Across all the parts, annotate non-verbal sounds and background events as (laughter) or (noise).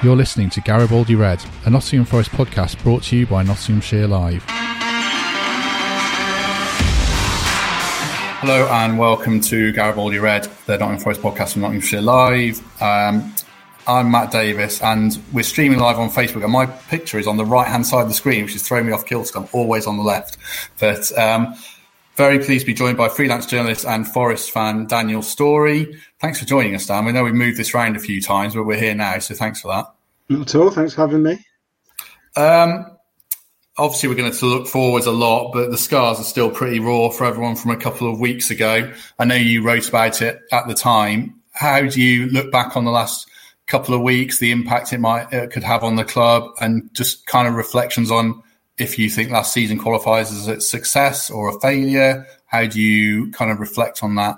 You're listening to Garibaldi Red, a Nottingham Forest podcast brought to you by Nottinghamshire Live. Hello and welcome to Garibaldi Red, the Nottingham Forest podcast from Nottinghamshire Live. Um, I'm Matt Davis and we're streaming live on Facebook and my picture is on the right hand side of the screen, which is throwing me off kilter. I'm always on the left. But um, very pleased to be joined by freelance journalist and Forest fan Daniel Storey. Thanks for joining us, Dan. We know we've moved this round a few times, but we're here now, so thanks for that. Not at all. Thanks for having me. Um, obviously, we're going to look forwards a lot, but the scars are still pretty raw for everyone from a couple of weeks ago. I know you wrote about it at the time. How do you look back on the last couple of weeks, the impact it might it could have on the club, and just kind of reflections on if you think last season qualifies as a success or a failure? How do you kind of reflect on that?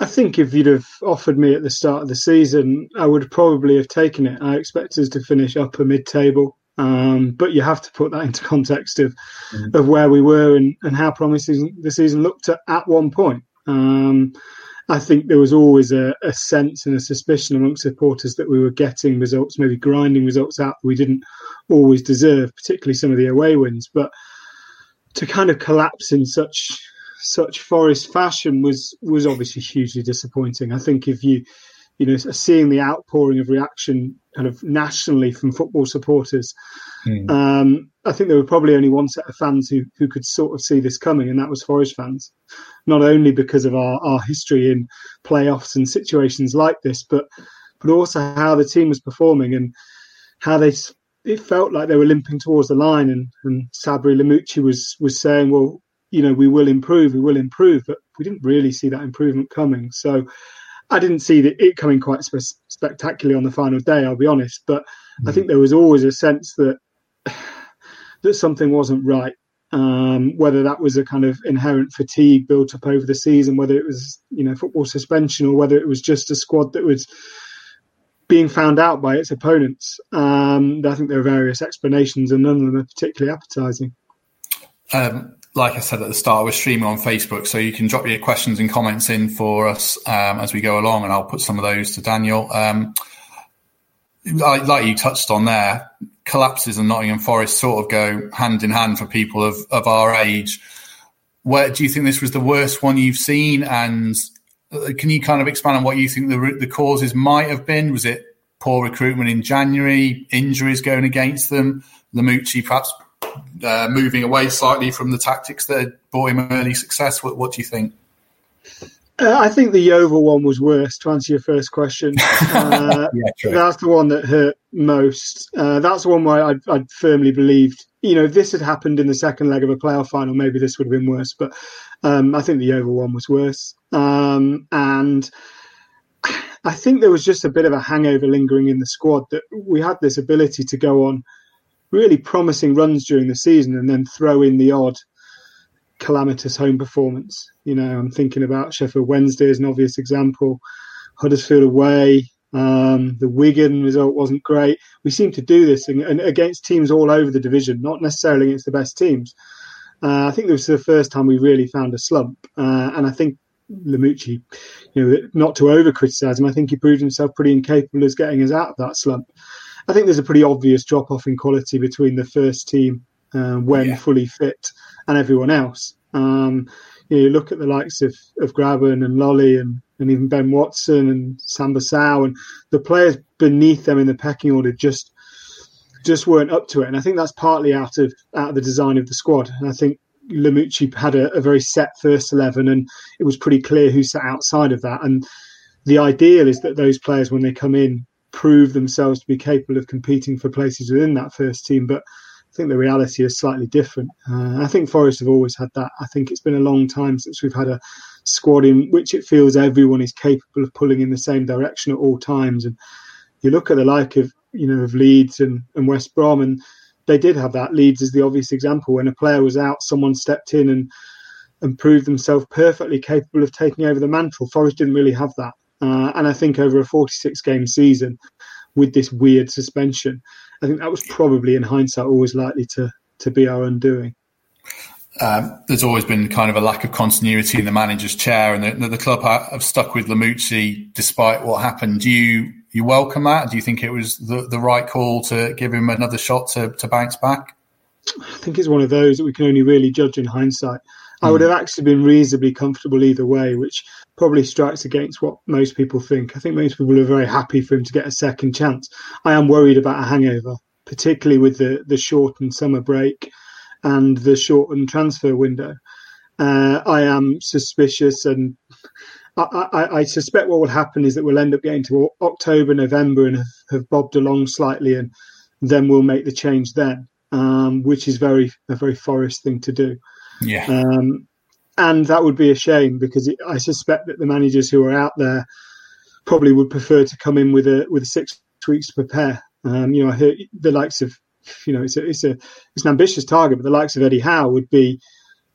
I think if you'd have offered me at the start of the season, I would probably have taken it. I expect us to finish upper mid table. Um, but you have to put that into context of mm. of where we were and, and how promising the season looked at, at one point. Um, I think there was always a, a, sense and a suspicion amongst supporters that we were getting results, maybe grinding results out that we didn't always deserve, particularly some of the away wins. But to kind of collapse in such such Forest fashion was was obviously hugely disappointing. I think if you you know seeing the outpouring of reaction kind of nationally from football supporters, mm. um, I think there were probably only one set of fans who who could sort of see this coming, and that was Forest fans. Not only because of our, our history in playoffs and situations like this, but but also how the team was performing and how they it felt like they were limping towards the line, and and Sabri Lamouchi was was saying, well, you know, we will improve, we will improve, but we didn't really see that improvement coming. So I didn't see the, it coming quite spe- spectacularly on the final day. I'll be honest, but mm. I think there was always a sense that (sighs) that something wasn't right. Um, whether that was a kind of inherent fatigue built up over the season, whether it was you know football suspension, or whether it was just a squad that was being found out by its opponents. Um, I think there are various explanations, and none of them are particularly appetising. Um, like I said at the start, we're streaming on Facebook, so you can drop your questions and comments in for us um, as we go along, and I'll put some of those to Daniel. Um, like, like, you touched on there, collapses and Nottingham Forest sort of go hand in hand for people of, of our age. Where do you think this was the worst one you've seen? And uh, can you kind of expand on what you think the the causes might have been? Was it poor recruitment in January, injuries going against them, Lamouchi perhaps uh, moving away slightly from the tactics that brought him early success? What, what do you think? Uh, I think the Yeovil one was worse. To answer your first question, (laughs) uh, yeah, that's the one that hurt most. Uh, that's the one where I, I firmly believed, you know, if this had happened in the second leg of a playoff final, maybe this would have been worse. But um, I think the Yeovil one was worse, um, and I think there was just a bit of a hangover lingering in the squad that we had this ability to go on really promising runs during the season and then throw in the odd calamitous home performance. You know, I'm thinking about Sheffield Wednesday as an obvious example, Huddersfield away. Um, the Wigan result wasn't great. We seem to do this and, against teams all over the division, not necessarily against the best teams. Uh, I think this was the first time we really found a slump, uh, and I think Lamouchi, you know, not to over criticise him, I think he proved himself pretty incapable of getting us out of that slump. I think there's a pretty obvious drop off in quality between the first team uh, when yeah. fully fit and everyone else. Um, you, know, you, look at the likes of, of Grabban and Lolley and, and even Ben Watson and Samba Sow and the players beneath them in the pecking order just just weren't up to it. And I think that's partly out of out of the design of the squad. And I think Lamouchi had a, a very set first eleven, and it was pretty clear who sat outside of that. And the ideal is that those players, when they come in, prove themselves to be capable of competing for places within that first team. But think the reality is slightly different. Uh, I think Forest have always had that. I think it's been a long time since we've had a squad in which it feels everyone is capable of pulling in the same direction at all times. And you look at the like of you know of Leeds and, and West Brom, and they did have that. Leeds is the obvious example. When a player was out, someone stepped in and and proved themselves perfectly capable of taking over the mantle. Forest didn't really have that. Uh, and I think over a 46 game season, with this weird suspension, I think that was probably in hindsight always likely to to be our undoing. Um, there's always been kind of a lack of continuity in the manager's chair, and the, the club have stuck with Lamouchi despite what happened. Do you you welcome that? Do you think it was the, the right call to give him another shot to, to bounce back? I think it's one of those that we can only really judge in hindsight. I would hmm. have actually been reasonably comfortable either way, which probably strikes against what most people think. I think most people are very happy for him to get a second chance. I am worried about a hangover, particularly with the, the shortened summer break and the shortened transfer window. Uh, I am suspicious and I, I, I, suspect what will happen is that we'll end up getting to October, November, and have, have bobbed along slightly, and then we'll make the change then, um, which is very a very Forest thing to do. Yeah, um, and that would be a shame because it, I suspect that the managers who are out there probably would prefer to come in with a with six weeks to prepare. Um, you know, I heard the likes of you know it's a it's a it's an ambitious target, but the likes of Eddie Howe would be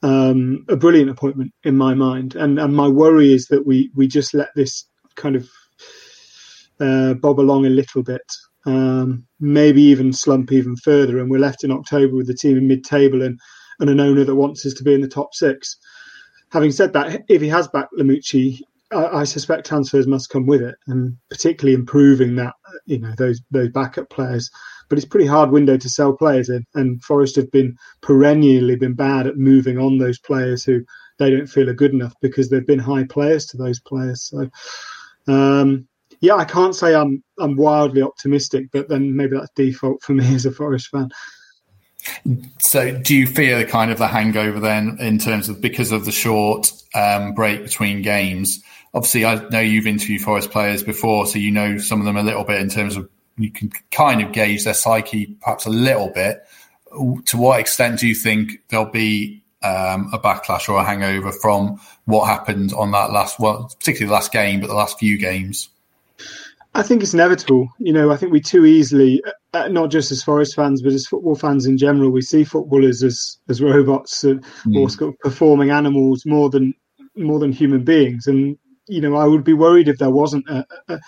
um, a brilliant appointment in my mind. And, and my worry is that we, we just let this kind of uh, bob along a little bit, um, maybe even slump even further. And we're left in October with the team in mid table and, and an owner that wants us to be in the top six. Having said that, if he has backed Lamouchi, I, I suspect transfers must come with it, and particularly improving that, you know, those those backup players but it's pretty hard window to sell players in. And Forest have been perennially been bad at moving on those players who they don't feel are good enough because they've been high players to those players. So, um, yeah, I can't say I'm I'm wildly optimistic, but then maybe that's default for me (laughs) as a Forest fan. So, do you fear kind of the hangover then in terms of because of the short um, break between games? Obviously, I know you've interviewed Forest players before, so you know some of them a little bit in terms of you can kind of gauge their psyche perhaps a little bit. To what extent do you think there'll be um, a backlash or a hangover from what happened on that last, well, particularly the last game, but the last few games? I think it's inevitable. You know, I think we too easily, uh, not just as Forest fans, but as football fans in general, we see footballers as as robots uh, mm. or sort of performing animals more than more than human beings. And you know, I would be worried if there wasn't a, a,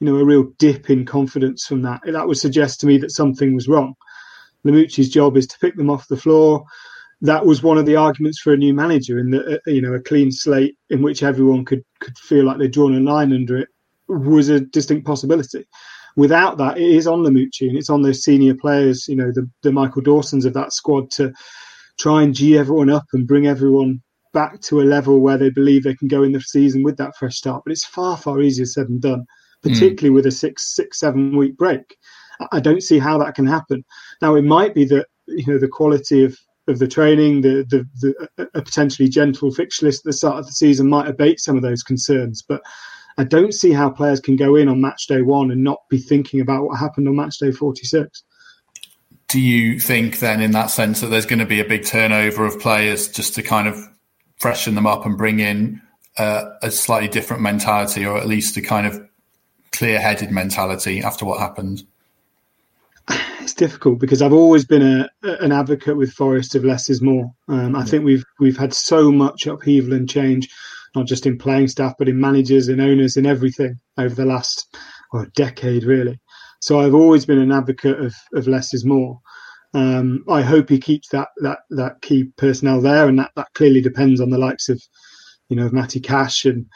you know, a real dip in confidence from that. That would suggest to me that something was wrong. Lamouchi's job is to pick them off the floor. That was one of the arguments for a new manager, in that uh, you know a clean slate in which everyone could could feel like they'd drawn a line under it was a distinct possibility. Without that, it is on Lamouchi and it's on those senior players, you know, the the Michael Dawsons of that squad to try and g everyone up and bring everyone back to a level where they believe they can go in the season with that fresh start. But it's far far easier said than done. Particularly mm. with a six, six, seven week break. I don't see how that can happen. Now, it might be that you know the quality of of the training, the the, the a potentially gentle fixture list at the start of the season might abate some of those concerns, but. I don't see how players can go in on match day one and not be thinking about what happened on match day 46 do you think then in that sense that there's going to be a big turnover of players just to kind of freshen them up and bring in uh, a slightly different mentality or at least a kind of clear headed mentality after what happened? It's difficult because I've always been a, an advocate with Forest of less is more. Um, I yeah. think we've we've had so much upheaval and change, not just in playing staff, but in managers and owners and everything over the last well, decade, really. So I've always been an advocate of, of less is more. Um, I hope he keeps that that that key personnel there, and that, that clearly depends on the likes of, you know, of Matty Cash and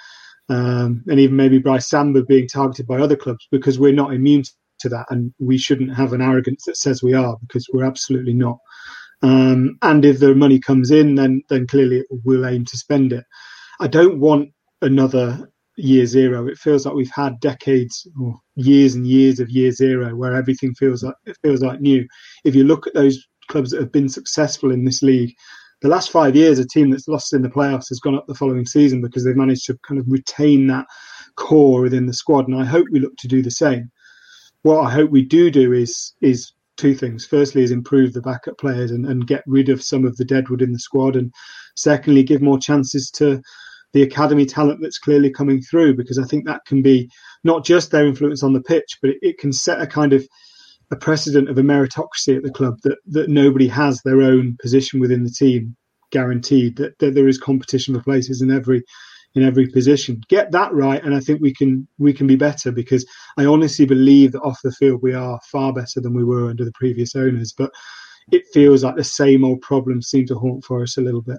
um, and even maybe Brice Samba being targeted by other clubs because we're not immune to that, and we shouldn't have an arrogance that says we are because we're absolutely not. Um, and if the money comes in, then then clearly we'll aim to spend it. I don't want another year zero. It feels like we've had decades or years and years of year zero where everything feels like it feels like new. If you look at those clubs that have been successful in this league, the last five years, a team that's lost in the playoffs has gone up the following season because they've managed to kind of retain that core within the squad. And I hope we look to do the same. What I hope we do do is is two things. Firstly, is improve the backup players and, and get rid of some of the deadwood in the squad, and secondly, give more chances to the academy talent that's clearly coming through because I think that can be not just their influence on the pitch, but it, it can set a kind of a precedent of a meritocracy at the club that that nobody has their own position within the team guaranteed that, that there is competition for places in every in every position. Get that right, and I think we can we can be better because I honestly believe that off the field we are far better than we were under the previous owners. But it feels like the same old problems seem to haunt Forest a little bit.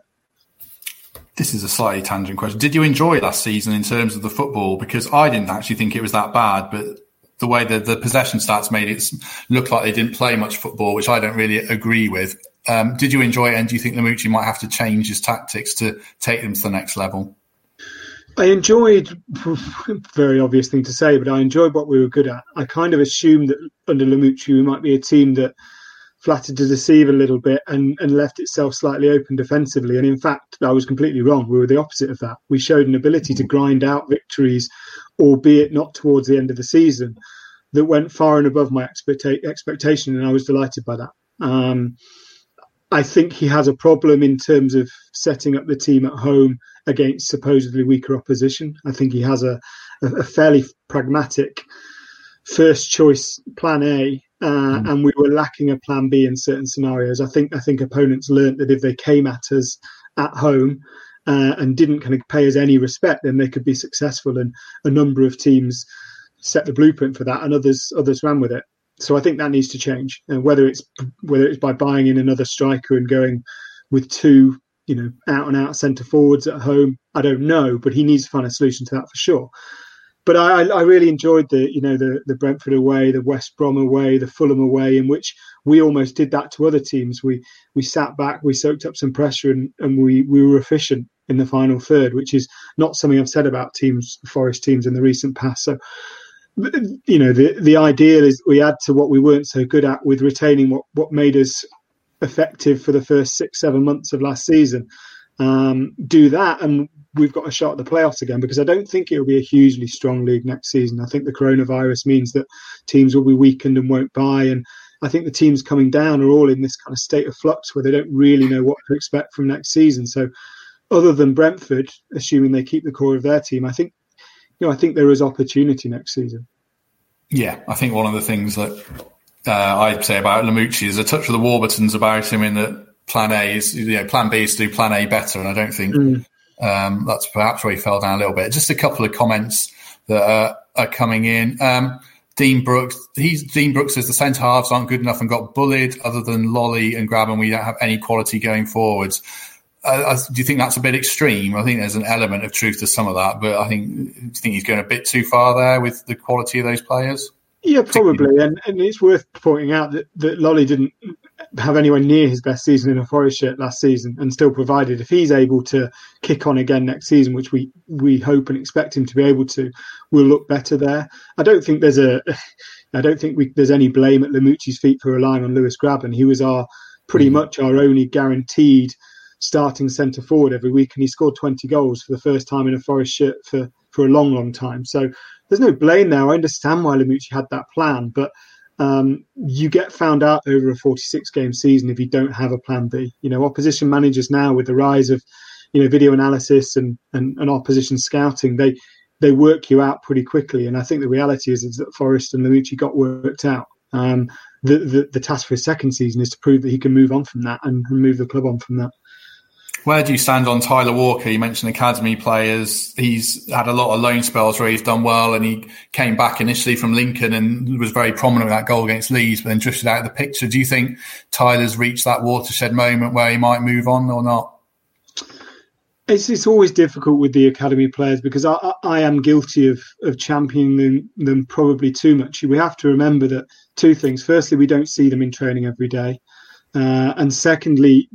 This is a slightly tangent question. Did you enjoy last season in terms of the football? Because I didn't actually think it was that bad, but the way the, the possession stats made it look like they didn't play much football, which I don't really agree with. Um, did you enjoy it, and do you think Lamouchi might have to change his tactics to take them to the next level? I enjoyed, (laughs) very obvious thing to say, but I enjoyed what we were good at. I kind of assumed that under Lamouchi we might be a team that flattered to deceive a little bit and, and left itself slightly open defensively. And in fact, I was completely wrong. We were the opposite of that. We showed an ability to grind out victories, albeit not towards the end of the season, that went far and above my expecta- expectation. And I was delighted by that. Um, I think he has a problem in terms of setting up the team at home against supposedly weaker opposition. I think he has a, a fairly pragmatic first choice plan A, uh, mm. and we were lacking a plan B in certain scenarios. I think I think opponents learnt that if they came at us at home uh, and didn't kind of pay us any respect, then they could be successful. And a number of teams set the blueprint for that, and others others ran with it. So I think that needs to change. And whether it's whether it's by buying in another striker and going with two, you know, out and out centre forwards at home, I don't know. But he needs to find a solution to that for sure. But I, I really enjoyed the, you know, the the Brentford away, the West Brom away, the Fulham away, in which we almost did that to other teams. We we sat back, we soaked up some pressure, and, and we we were efficient in the final third, which is not something I've said about teams, Forest teams in the recent past. So you know, the the ideal is we add to what we weren't so good at with retaining what what made us effective for the first six seven months of last season. Um, do that, and we've got a shot at the playoffs again. Because I don't think it will be a hugely strong league next season. I think the coronavirus means that teams will be weakened and won't buy, and I think the teams coming down are all in this kind of state of flux where they don't really know what to expect from next season. So, other than Brentford, assuming they keep the core of their team, I think you know, I think there is opportunity next season. Yeah, I think one of the things that uh, I'd say about Lamouchi is a touch of the Warburtons about him in that Plan A is, you know, Plan B is to do Plan A better, and I don't think mm. um, that's perhaps where he fell down a little bit. Just a couple of comments that are, are coming in. Um, Dean Brooks, he's Dean Brooks says the centre halves aren't good enough and got bullied. Other than Lolley and Grabban, we don't have any quality going forwards uh, do you think that's a bit extreme? I think there's an element of truth to some of that, but I think do you think he's going a bit too far there with the quality of those players? Yeah, probably, and, and it's worth pointing out that, that Lolley didn't have anywhere near his best season in a Forest shirt last season, and still provided if he's able to kick on again next season, which we we hope and expect him to be able to, we'll look better there. I don't think there's a, (sighs) I don't think we, there's any blame at Lamouchi's feet for relying on Lewis Grabban. He was our pretty mm. much our only guaranteed starting centre forward every week, and he scored 20 goals for the first time in a Forest shirt for, for a long, long time. So there's no blame there. I understand why Lamouchi had that plan, but um, you get found out over a 46 game season if you don't have a plan B. You know, opposition managers now with the rise of you know video analysis and, and, and opposition scouting, they they work you out pretty quickly. And I think the reality is, is that Forest and Lamouchi got worked out. Um, the, the, the task for his second season is to prove that he can move on from that and move the club on from that. Where do you stand on Tyler Walker? You mentioned academy players. He's had a lot of loan spells where he's done well, and he came back initially from Lincoln and was very prominent with that goal against Leeds, but then drifted out of the picture. Do you think Tyler's reached that watershed moment where he might move on or not? It's, it's always difficult with the academy players because I, I am guilty of, of championing them, them probably too much. We have to remember that two things. Firstly, we don't see them in training every day. Uh, and secondly,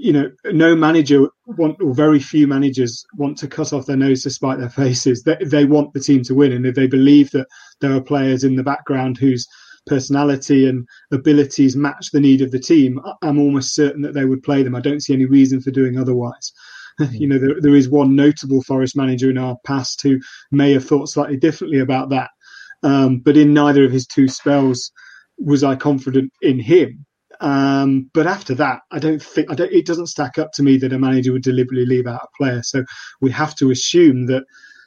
you know, no manager want or very few managers want to cut off their nose to spite their faces. They, they want the team to win, and if they believe that there are players in the background whose personality and abilities match the need of the team, I'm almost certain that they would play them. I don't see any reason for doing otherwise. Mm-hmm. (laughs) you know, there, there is one notable Forest manager in our past who may have thought slightly differently about that, um, but in neither of his two spells was I confident in him. Um, but after that, I don't think I don't. It doesn't stack up to me that a manager would deliberately leave out a player. So we have to assume that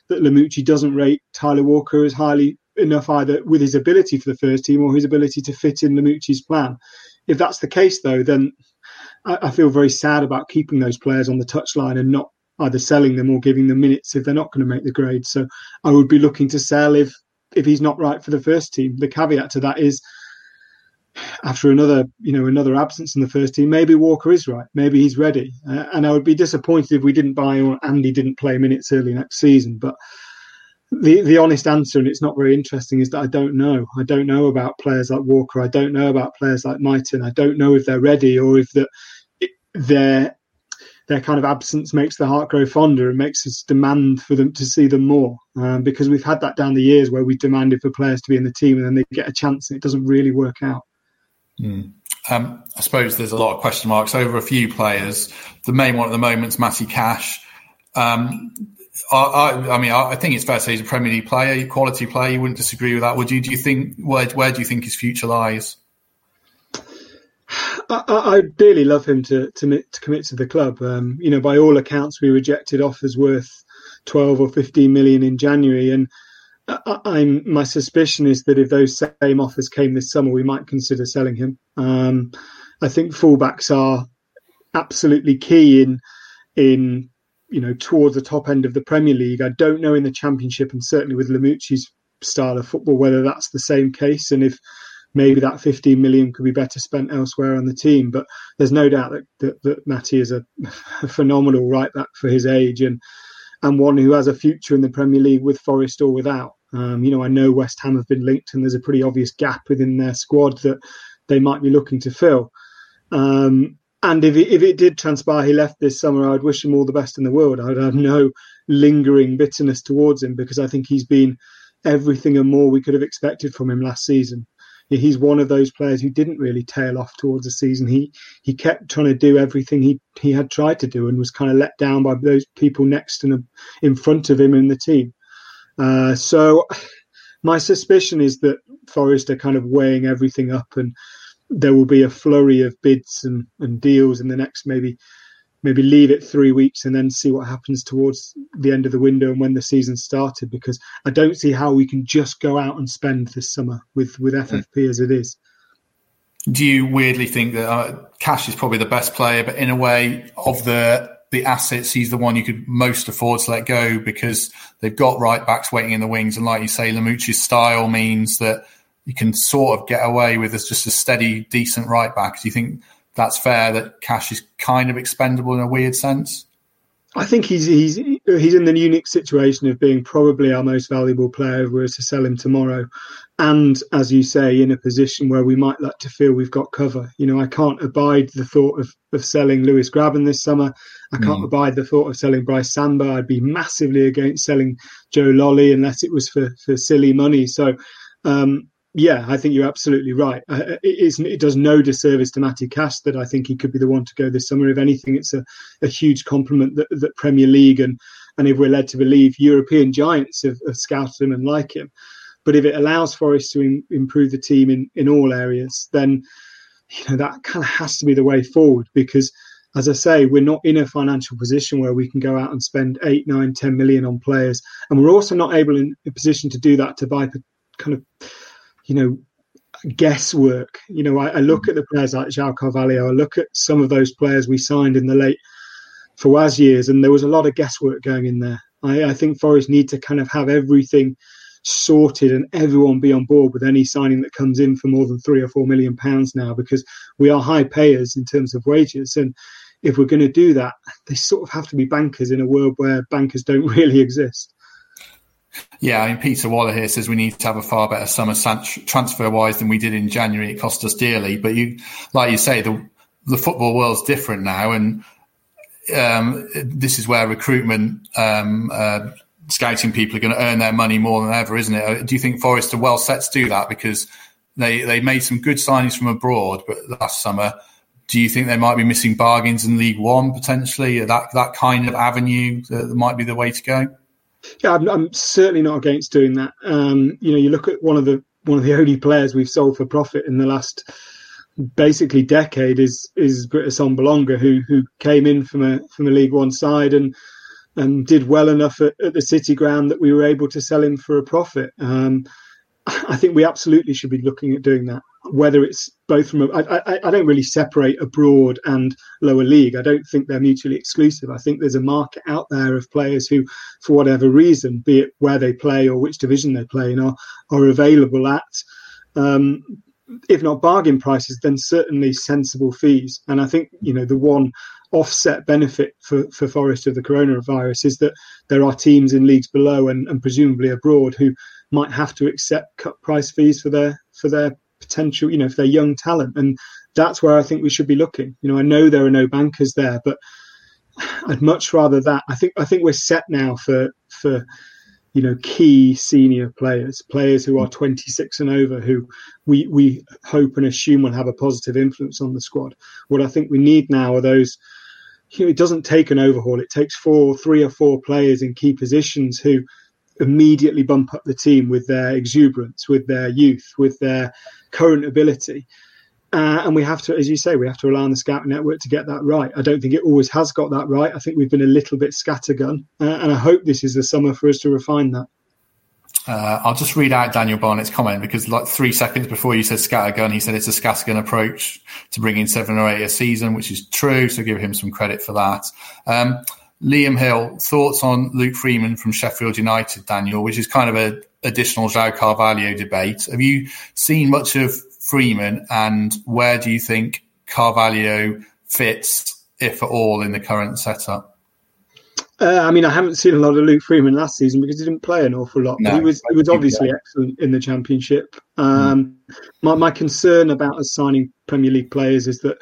that Lamouchi doesn't rate Tyler Walker as highly enough either with his ability for the first team or his ability to fit in Lamouchi's plan. If that's the case, though, then I, I feel very sad about keeping those players on the touchline and not either selling them or giving them minutes if they're not going to make the grade. So I would be looking to sell if if he's not right for the first team. The caveat to that is after another you know another absence in the first team, maybe Walker is right. Maybe he's ready, uh, and I would be disappointed if we didn't buy or Andy didn't play minutes early next season. But the the honest answer, and it's not very interesting, is that I don't know. I don't know about players like Walker. I don't know about players like Mighten. I don't know if they're ready or if that their their kind of absence makes the heart grow fonder and makes us demand for them to see them more. Um, because we've had that down the years where we demanded for players to be in the team and then they get a chance and it doesn't really work out. Mm. Um, I suppose there's a lot of question marks over a few players. The main one at the moment is Matty Cash. Um, I, I, I, mean, I, think it's fair to say he's a Premier League player, quality player. You wouldn't disagree with that, would you? Do you think where where do you think his future lies? I, dearly love him to, to, to commit to the club. Um, you know, by all accounts, we rejected offers worth twelve or fifteen million in January, and I, I'm my suspicion is that if those same offers came this summer, we might consider selling him. Um, I think fullbacks are absolutely key in in you know towards the top end of the Premier League. I don't know in the Championship, and certainly with Lamouchi's style of football, whether that's the same case, and if maybe that 15 million could be better spent elsewhere on the team. But there's no doubt that that, that Matty is a, a (laughs) phenomenal right back for his age and and one who has a future in the Premier League with Forest or without. Um, you know, I know West Ham have been linked, and there's a pretty obvious gap within their squad that they might be looking to fill. Um, and if it, if it did transpire he left this summer, I'd wish him all the best in the world. I'd have no lingering bitterness towards him because I think he's been everything and more we could have expected from him last season he's one of those players who didn't really tail off towards the season. He he kept trying to do everything he he had tried to do and was kind of let down by those people next and in front of him in the team. Uh, so my suspicion is that Forest are kind of weighing everything up and there will be a flurry of bids and, and deals in the next maybe maybe leave it three weeks and then see what happens towards the end of the window and when the season started because I don't see how we can just go out and spend this summer with with FFP as it is. Do you weirdly think that uh, Cash is probably the best player, but in a way of the the assets, he's the one you could most afford to let go because they've got right backs waiting in the wings, and like you say, Lamouchi's style means that you can sort of get away with as just a steady, decent right back. Do you think that's fair that cash is kind of expendable in a weird sense? I think he's he's he's in the unique situation of being probably our most valuable player if we were to sell him tomorrow, and as you say, in a position where we might like to feel we've got cover. You know, I can't abide the thought of, of selling Lewis Grabban this summer. I can't mm. abide the thought of selling Brice Samba. I'd be massively against selling Joe Lolley unless it was for for silly money. So. Um, yeah, I think you're absolutely right. Uh, it, it, does no disservice to Matty Cash that I think he could be the one to go this summer. If anything, it's a, a huge compliment that, that, Premier League and, and if we're led to believe European giants have, have scouted him and like him. But if it allows Forest to in, improve the team in, in all areas, then you know that kind of has to be the way forward because as I say, we're not in a financial position where we can go out and spend eight, nine, ten million on players, and we're also not able in a position to do that to buy kind of you know, guesswork. You know, I, I look at the players like João Carvalho, I look at some of those players we signed in the late Fawaz years, and there was a lot of guesswork going in there. I, I think Forest need to kind of have everything sorted and everyone be on board with any signing that comes in for more than three or four million pounds now because we are high payers in terms of wages. And if we're going to do that, they sort of have to be bankers in a world where bankers don't (laughs) really exist. Yeah, I mean, Peter Waller here says we need to have a far better summer transfer wise than we did in January. It cost us dearly, but you, like you say, the the football world's different now, and um, this is where recruitment, um, uh, scouting people are going to earn their money more than ever, isn't it? Do you think Forest are well set to do that because they they made some good signings from abroad, but last summer? Do you think they might be missing bargains in League One potentially? That that kind of avenue that might be the way to go. Yeah, I'm, I'm, certainly not against doing that. Um, you know, you look at one of the one of the only players we've sold for profit in the last basically decade is is Britt Assombalonga, who who came in from a from a League One side and and did well enough at, at the City ground that we were able to sell him for a profit. Um, I think we absolutely should be looking at doing that. Whether it's both from, a, I, I, I don't really separate abroad and lower league. I don't think they're mutually exclusive. I think there's a market out there of players who, for whatever reason, be it where they play or which division they play in, are are available at, um, if not bargain prices, then certainly sensible fees. And I think you know the one offset benefit for, for Forest of the coronavirus is that there are teams in leagues below and, and presumably abroad who might have to accept cut price fees for their for their potential, you know, for their young talent. And that's where I think we should be looking. You know, I know there are no bankers there, but I'd much rather that. I think I think we're set now for for you know key senior players, players who are 26 and over, who we we hope and assume will have a positive influence on the squad. What I think we need now are those. You know, it doesn't take an overhaul. It takes four, three or four players in key positions who immediately bump up the team with their exuberance, with their youth, with their current ability. Uh, and we have to, as you say, we have to rely on the scout network to get that right. I don't think it always has got that right. I think we've been a little bit scattergun, uh, and I hope this is the summer for us to refine that. Uh, I'll just read out Daniel Barnett's comment because, like three seconds before you said scattergun, he said it's a scattergun approach to bring in seven or eight a season, which is true. So give him some credit for that. Um, Liam Hill, thoughts on Luke Freeman from Sheffield United, Daniel, which is kind of an additional João Carvalho debate. Have you seen much of Freeman and where do you think Carvalho fits, if at all, in the current setup? Uh, I mean, I haven't seen a lot of Luke Freeman last season because he didn't play an awful lot. No, he was he was obviously excellent in the championship. Um, mm. my, my concern about us signing Premier League players is that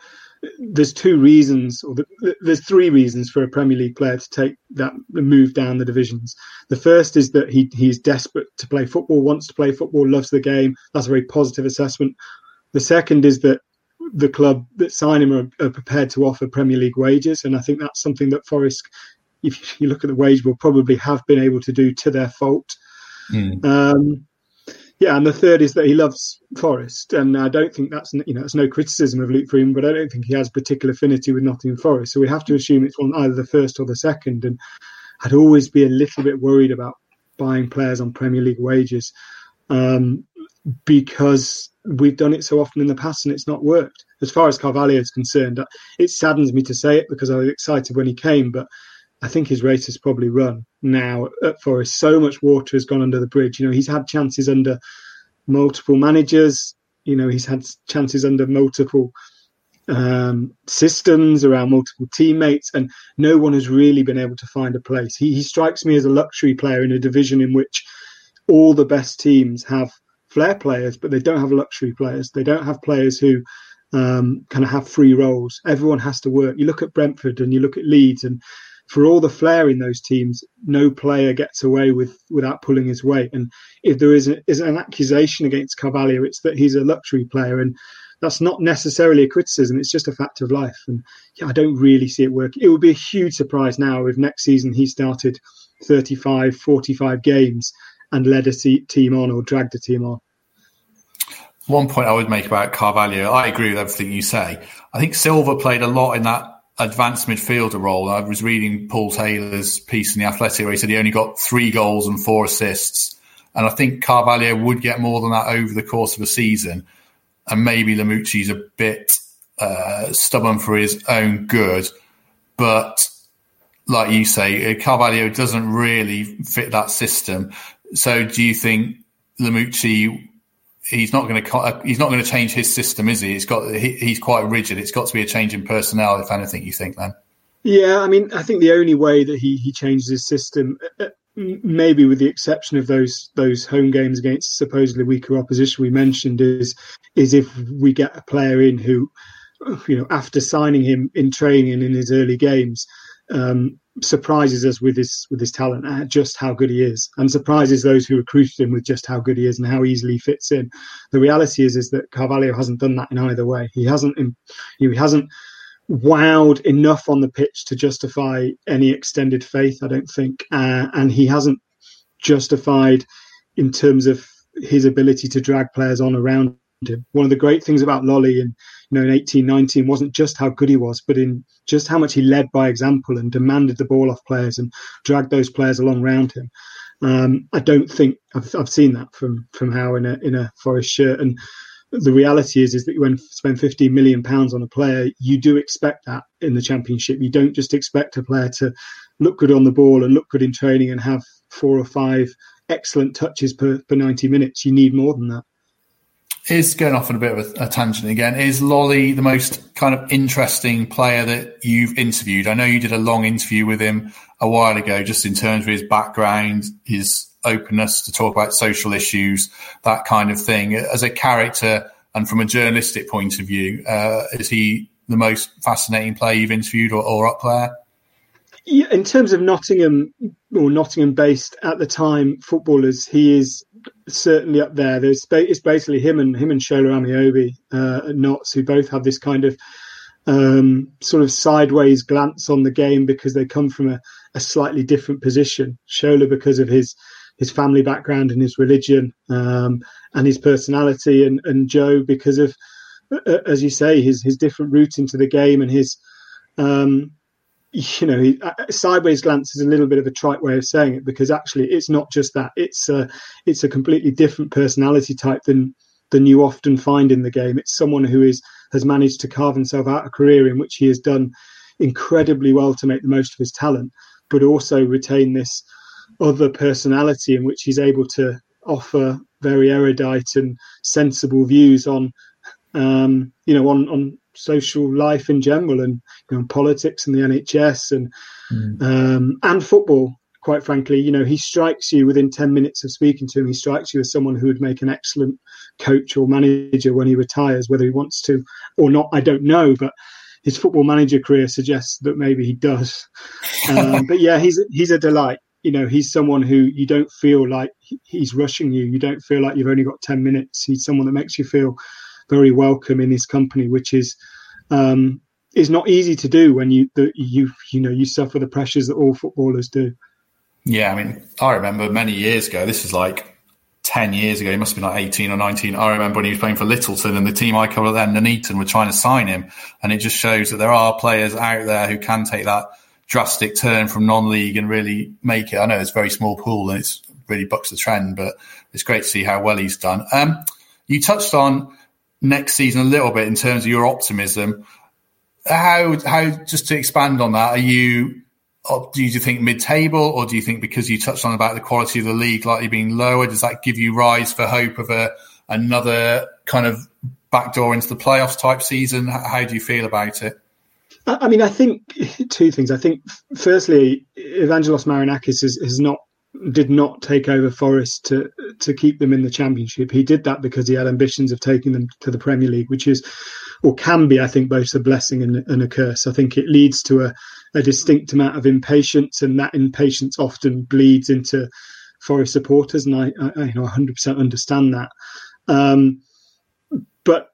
there's two reasons, or the, there's three reasons for a Premier League player to take that move down the divisions. The first is that he he's desperate to play football, wants to play football, loves the game. That's a very positive assessment. The second is that the club that sign him are, are prepared to offer Premier League wages, and I think that's something that Forest, if you look at the wage, will probably have been able to do to their fault. Mm. Um, yeah, and the third is that he loves Forest, and I don't think that's you know it's no criticism of Luke Freeman, but I don't think he has particular affinity with Nottingham Forest. So we have to assume it's on either the first or the second. And I'd always be a little bit worried about buying players on Premier League wages um, because we've done it so often in the past and it's not worked. As far as Carvalho is concerned, it saddens me to say it because I was excited when he came, but I think his race has probably run now at Forest. So much water has gone under the bridge. You know, he's had chances under multiple managers. You know, he's had chances under multiple um, systems around multiple teammates, and no one has really been able to find a place. He, he strikes me as a luxury player in a division in which all the best teams have flair players, but they don't have luxury players. They don't have players who um, kind of have free roles. Everyone has to work. You look at Brentford and you look at Leeds, and for all the flair in those teams, no player gets away with without pulling his weight. And if there is, a, is an accusation against Carvalho, it's that he's a luxury player, and that's not necessarily a criticism. It's just a fact of life. And yeah, I don't really see it work. It would be a huge surprise now if next season he started 35, 45 games and led a team on or dragged a team on. One point I would make about Carvalho, I agree with everything you say. I think Silva played a lot in that advanced midfielder role. I was reading Paul Taylor's piece in the Athletic where he said he only got three goals and four assists. And I think Carvalho would get more than that over the course of a season. And maybe Lamouchi's a bit uh, stubborn for his own good. But like you say, Carvalho doesn't really fit that system. So do you think Lamouchi he's not going to he's not going to change his system, is he? He's got he, he's quite rigid. It's got to be a change in personnel, if anything. You think then? Yeah, I mean, I think the only way that he he changes his system, uh, uh, maybe with the exception of those those home games against supposedly weaker opposition we mentioned, is is if we get a player in who, you know, after signing him in training in his early games. Um, surprises us with his with his talent at just how good he is, and surprises those who recruited him with just how good he is and how easily he fits in. The reality is is that Carvalho hasn't done that in either way. He hasn't he hasn't wowed enough on the pitch to justify any extended faith. I don't think, uh, and he hasn't justified in terms of his ability to drag players on around him. One of the great things about Lolley in you know in eighteen nineteen wasn't just how good he was, but in just how much he led by example and demanded the ball off players and dragged those players along around him. Um, I don't think I've, I've seen that from from Howe in a in a Forest shirt. And the reality is is that when you spend 15 million pounds on a player, you do expect that in the championship. You don't just expect a player to look good on the ball and look good in training and have four or five excellent touches per, per 90 minutes. You need more than that. Is going off on a bit of a, a, tangent again. Is Lolley the most kind of interesting player that you've interviewed? I know you did a long interview with him a while ago, just in terms of his background, his openness to talk about social issues, that kind of thing. As a character and from a journalistic point of view, uh, is he the most fascinating player you've interviewed or, or up player? In terms of Nottingham or Nottingham based at the time footballers, he is certainly up there. There's it's basically him and him and Shola Ameobi uh, at Notts who both have this kind of um, sort of sideways glance on the game because they come from a, a slightly different position. Shola because of his his family background and his religion um, and his personality, and, and Joe because of, as you say, his his different route into the game and his um, (laughs) you know, he, uh, sideways glance is a little bit of a trite way of saying it because actually it's not just that. It's a, it's a completely different personality type than than you often find in the game. It's someone who is has managed to carve himself out a career in which he has done incredibly well to make the most of his talent, but also retain this other personality in which he's able to offer very erudite and sensible views on um, you know on on social life in general and you know, politics and the NHS and mm. um, and football. Quite frankly, you know, he strikes you within ten minutes of speaking to him. He strikes you as someone who would make an excellent coach or manager when he retires. Whether he wants to or not, I don't know. But his football manager career suggests that maybe he does. Um, (laughs) but yeah, he's he's a delight. You know, he's someone who you don't feel like he's rushing you. You don't feel like you've only got ten minutes. He's someone that makes you feel very welcome in his company, which is um, is not easy to do when you the, you you know you suffer the pressures that all footballers do. Yeah, I mean, I remember many years ago. This is like ten years ago. He must have been like eighteen or nineteen. I remember when he was playing for Littleton, and the team I covered then, Nuneaton, were trying to sign him, and it just shows that there are players out there who can take that drastic turn from non-league and really make it. I know it's a very small pool, and it's really bucks the trend, but it's great to see how well he's done. Um, you touched on next season a little bit in terms of your optimism. How how just to expand on that? Are you uh, do you think mid table, or do you think because you touched on about the quality of the league likely being lower, does that give you rise for hope of a another kind of backdoor into the playoffs type season? How do you feel about it? I mean, I think two things. I think, firstly, Evangelos Marinakis has, has not did not take over Forest to to keep them in the Championship. He did that because he had ambitions of taking them to the Premier League, which is or can be, I think, both a blessing and, and a curse. I think it leads to a, a distinct amount of impatience, and that impatience often bleeds into Forest supporters, and I, I you know 100% understand that. Um, but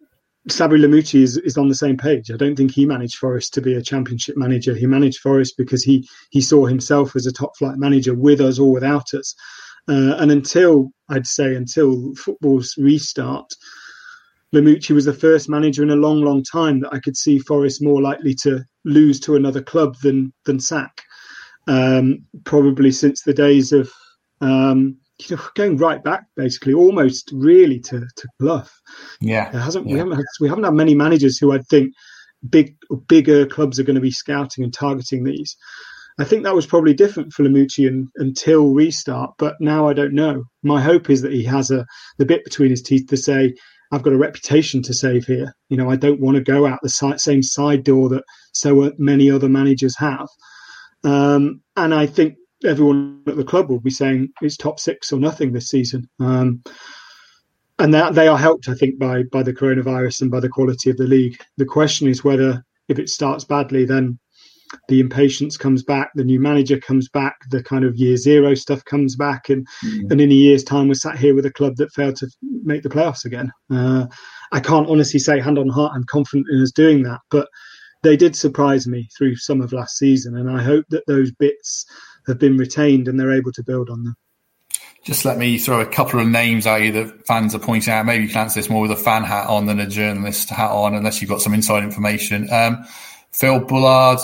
Sabri Lamouchi is, is on the same page. I don't think he managed Forest to be a championship manager. He managed Forest because he he saw himself as a top flight manager with us or without us. Uh, and until I'd say until football's restart, Lamouchi was the first manager in a long, long time that I could see Forest more likely to lose to another club than than sack. Um, probably since the days of um, going right back basically, almost really to to Clough. Yeah, it hasn't yeah. we haven't had, we haven't had many managers who I think big bigger clubs are going to be scouting and targeting these. I think that was probably different for Lamouchi and, until restart, but now I don't know. My hope is that he has a the bit between his teeth to say, "I've got a reputation to save here. You know, I don't want to go out the side, same side door that so many other managers have." Um, and I think everyone at the club will be saying it's top six or nothing this season. Um, and that they are helped, I think, by by the coronavirus and by the quality of the league. The question is whether, if it starts badly, then the impatience comes back, the new manager comes back, the kind of year zero stuff comes back, and mm. and in a year's time, we're sat here with a club that failed to make the playoffs again. Uh, I can't honestly say, hand on heart, I'm confident in us doing that, but they did surprise me through some of last season, and I hope that those bits have been retained and they're able to build on them. Just let me throw a couple of names at you that fans are pointing out. Maybe you can answer this more with a fan hat on than a journalist hat on, unless you've got some inside information. Um, Phil Bullard,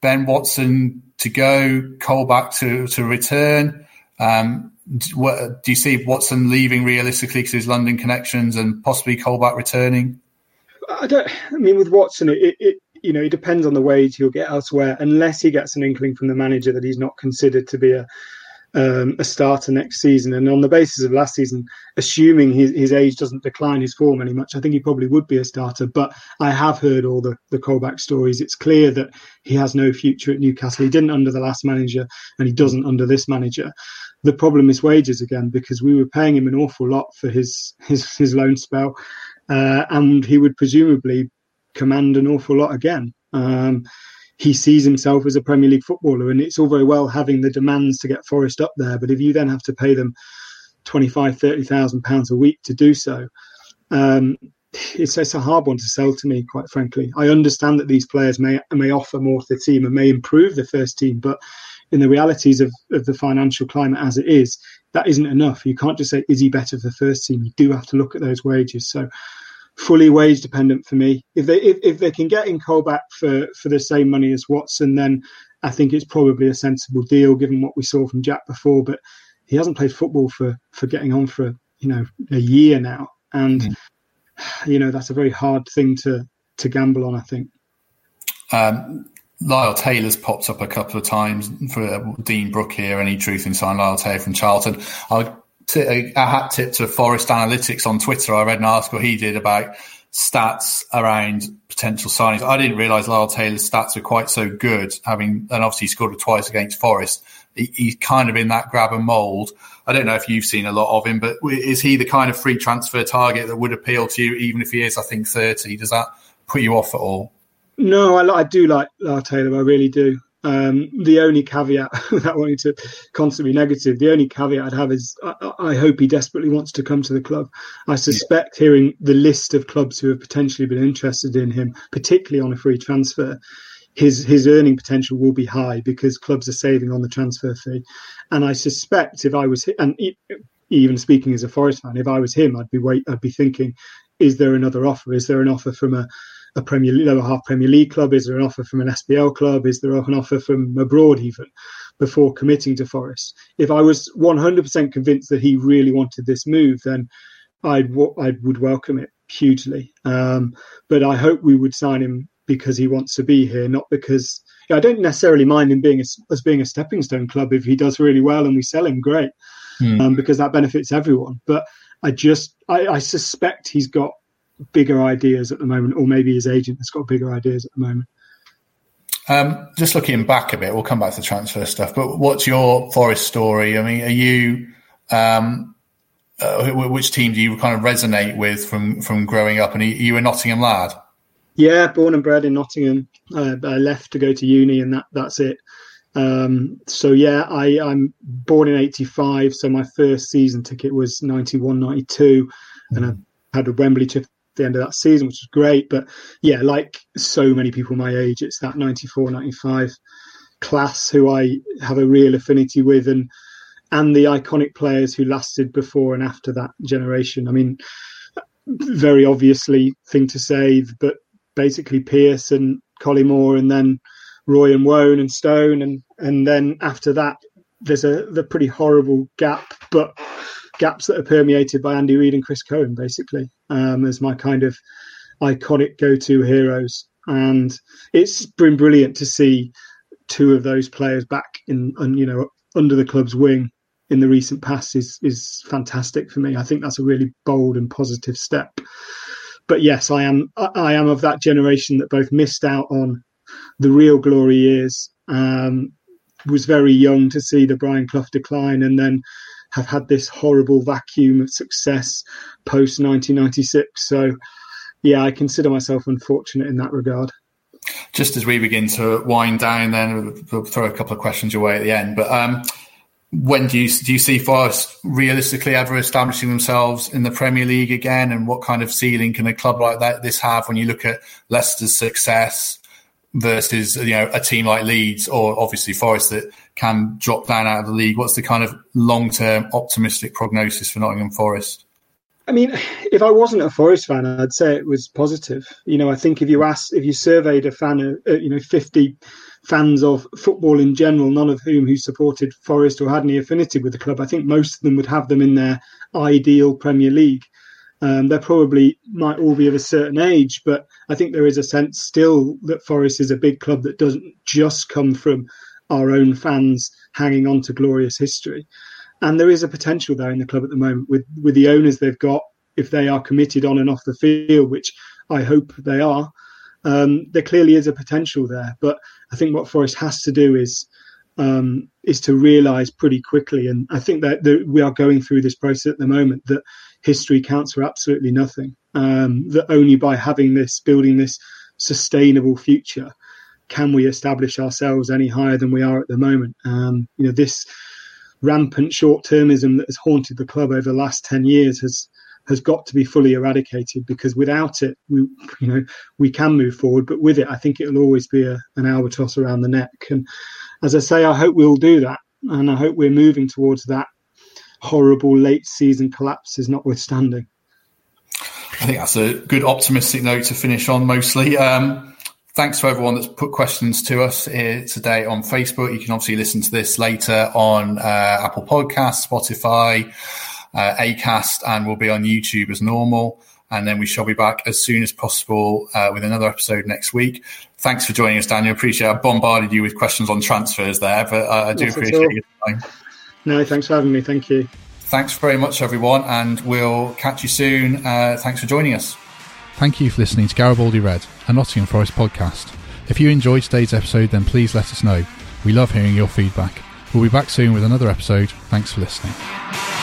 Ben Watson to go, Colback to to return. Um, what, do you see Watson leaving realistically because his London connections and possibly Colback returning? I don't. I mean, with Watson, it, it you know it depends on the wage he'll get elsewhere, unless he gets an inkling from the manager that he's not considered to be a um, a starter next season. And on the basis of last season, assuming his, his age doesn't decline his form any much, I think he probably would be a starter. But I have heard all the, the Colback stories. It's clear that he has no future at Newcastle. He didn't under the last manager, and he doesn't under this manager. The problem is wages again, because we were paying him an awful lot for his his, his loan spell, uh, and he would presumably command an awful lot again. Um, he sees himself as a Premier League footballer, and it's all very well having the demands to get Forest up there, but if you then have to pay them twenty five, thirty thousand pounds a week to do so, um, it's, it's a hard one to sell to me, quite frankly. I understand that these players may may offer more to the team and may improve the first team, but in the realities of, of the financial climate as it is, that isn't enough. You can't just say, is he better for the first team? You do have to look at those wages. So fully wage dependent for me. If they if, if they can get in Colback for for the same money as Watson, then I think it's probably a sensible deal given what we saw from Jack before. But he hasn't played football for for getting on for you know a year now, and mm. you know that's a very hard thing to to gamble on. I think. Um, Lyle Taylor's popped up a couple of times for Dean Brook here. Any truth in sign Lyle Taylor from Charlton? I'll t- a hat tip to Forest Analytics on Twitter. I read an article he did about stats around potential signings. I didn't realise Lyle Taylor's stats were quite so good, having and obviously he scored twice against Forest. He, he's kind of in that Grabban mould. I don't know if you've seen a lot of him, but is he the kind of free transfer target that would appeal to you, even if he is, I think, thirty? Does that put you off at all? No, I, I do like Lyle Taylor. I really do. Um, the only caveat, (laughs) without wanting to constantly negative, the only caveat I'd have is I, I, hope he desperately wants to come to the club. I suspect yeah. hearing the list of clubs who have potentially been interested in him, particularly on a free transfer, his his earning potential will be high because clubs are saving on the transfer fee. And I suspect if I was and even speaking as a Forest fan, if I was him, I'd be wait, I'd be thinking, is there another offer? Is there an offer from a a Premier lower half Premier League club? Is there an offer from an SPL club? Is there an offer from abroad even before committing to Forest? If I was 100% convinced that he really wanted this move, then I'd I would welcome it hugely. Um, but I hope we would sign him because he wants to be here, not because I don't necessarily mind him being a, as being a stepping stone club if he does really well and we sell him, great, hmm. um, because that benefits everyone. But I just I, I suspect he's got bigger ideas at the moment, or maybe his agent has got bigger ideas at the moment. Um, just looking back a bit, we'll come back to transfer stuff. But what's your Forest story? I mean, are you um, uh, which team do you kind of resonate with from from growing up? And are you a Nottingham lad? Yeah, born and bred in Nottingham. Uh, I left to go to uni, and that that's it. Um, so yeah, I, I'm born in '85. So my first season ticket was '91, '92, and I had a Wembley trip the end of that season, which was great. But yeah, like so many people my age, it's that 94, 95 class who I have a real affinity with and and the iconic players who lasted before and after that generation. I mean, very obviously thing to say, but basically Pearce and Collymore and then Roy and Woan and Stone and and then after that there's a the pretty horrible gap, but gaps that are permeated by Andy Reid and Chris Cohen, basically, um, as my kind of iconic go-to heroes. And it's been brilliant to see two of those players back in, you know, under the club's wing in the recent past is is fantastic for me. I think that's a really bold and positive step. But yes, I am I am of that generation that both missed out on the real glory years, um, was very young to see the Brian Clough decline, and then have had this horrible vacuum of success post 1996. So, yeah, I consider myself unfortunate in that regard. Just as we begin to wind down, then we'll throw a couple of questions your way at the end. But um, when do you do you see Forest realistically ever establishing themselves in the Premier League again? And what kind of ceiling can a club like that this have when you look at Leicester's success versus you know a team like Leeds or obviously Forest that can drop down out of the league. What's the kind of long term optimistic prognosis for Nottingham Forest? I mean, if I wasn't a Forest fan, I'd say it was positive. You know, I think if you asked, if you surveyed a fan of, uh, you know, 50 fans of football in general, none of whom who supported Forest or had any affinity with the club, I think most of them would have them in their ideal Premier League. Um, they probably might all be of a certain age, but I think there is a sense still that Forest is a big club that doesn't just come from our own fans hanging on to glorious history and there is a potential there in the club at the moment with with the owners they've got. If they are committed on and off the field, which I hope they are, um, there clearly is a potential there. But I think what Forest has to do is um, is to realise pretty quickly, and I think that the, we are going through this process at the moment that history counts for absolutely nothing. Um, that only by having this, building this sustainable future, can we establish ourselves any higher than we are at the moment. Um, you know, this rampant short termism that has haunted the club over the last 10 years has has got to be fully eradicated because without it we you know we can move forward but with it i think it'll always be a, an albatross around the neck and as i say i hope we'll do that and i hope we're moving towards that horrible late season collapses notwithstanding i think that's a good optimistic note to finish on mostly um, Thanks to everyone that's put questions to us here today on Facebook. You can obviously listen to this later on uh, Apple Podcasts, Spotify, uh, Acast, and we'll be on YouTube as normal. And then we shall be back as soon as possible uh, with another episode next week. Thanks for joining us, Daniel. Appreciate. I bombarded you with questions on transfers there, but uh, I do appreciate your time. No, thanks for having me. Thank you. Thanks very much, everyone, and we'll catch you soon. Uh, thanks for joining us. Thank you for listening to Garibaldi Red, a Nottingham Forest podcast. If you enjoyed today's episode, then please let us know. We love hearing your feedback. We'll be back soon with another episode. Thanks for listening.